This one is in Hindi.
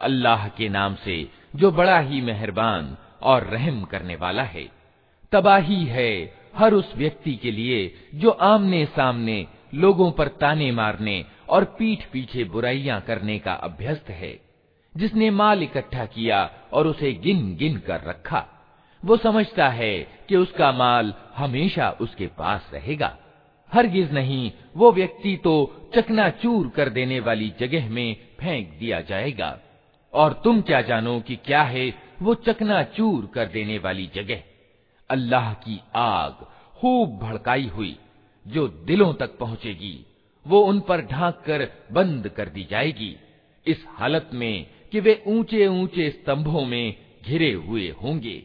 अल्लाह के नाम से जो बड़ा ही मेहरबान और रहम करने वाला है तबाही है हर उस व्यक्ति के लिए जो आमने सामने लोगों पर ताने मारने और पीठ पीछे बुराइयां करने का अभ्यस्त है जिसने माल इकट्ठा किया और उसे गिन गिन कर रखा। वो समझता है कि उसका माल हमेशा उसके पास रहेगा। हरगिज नहीं, वो व्यक्ति तो चकनाचूर कर देने वाली जगह में फेंक दिया जाएगा। और तुम क्या जानो कि क्या है वो चकनाचूर कर देने वाली जगह। अल्लाह की आग खूब भड़काई हुई, जो दिलों तक पहुंचेगी, वो उन पर ढांक कर बंद कर दी जाएगी। इस हालत में कि वे ऊँचे ऊँचे स्तंभों में घिरे हुए होंगे।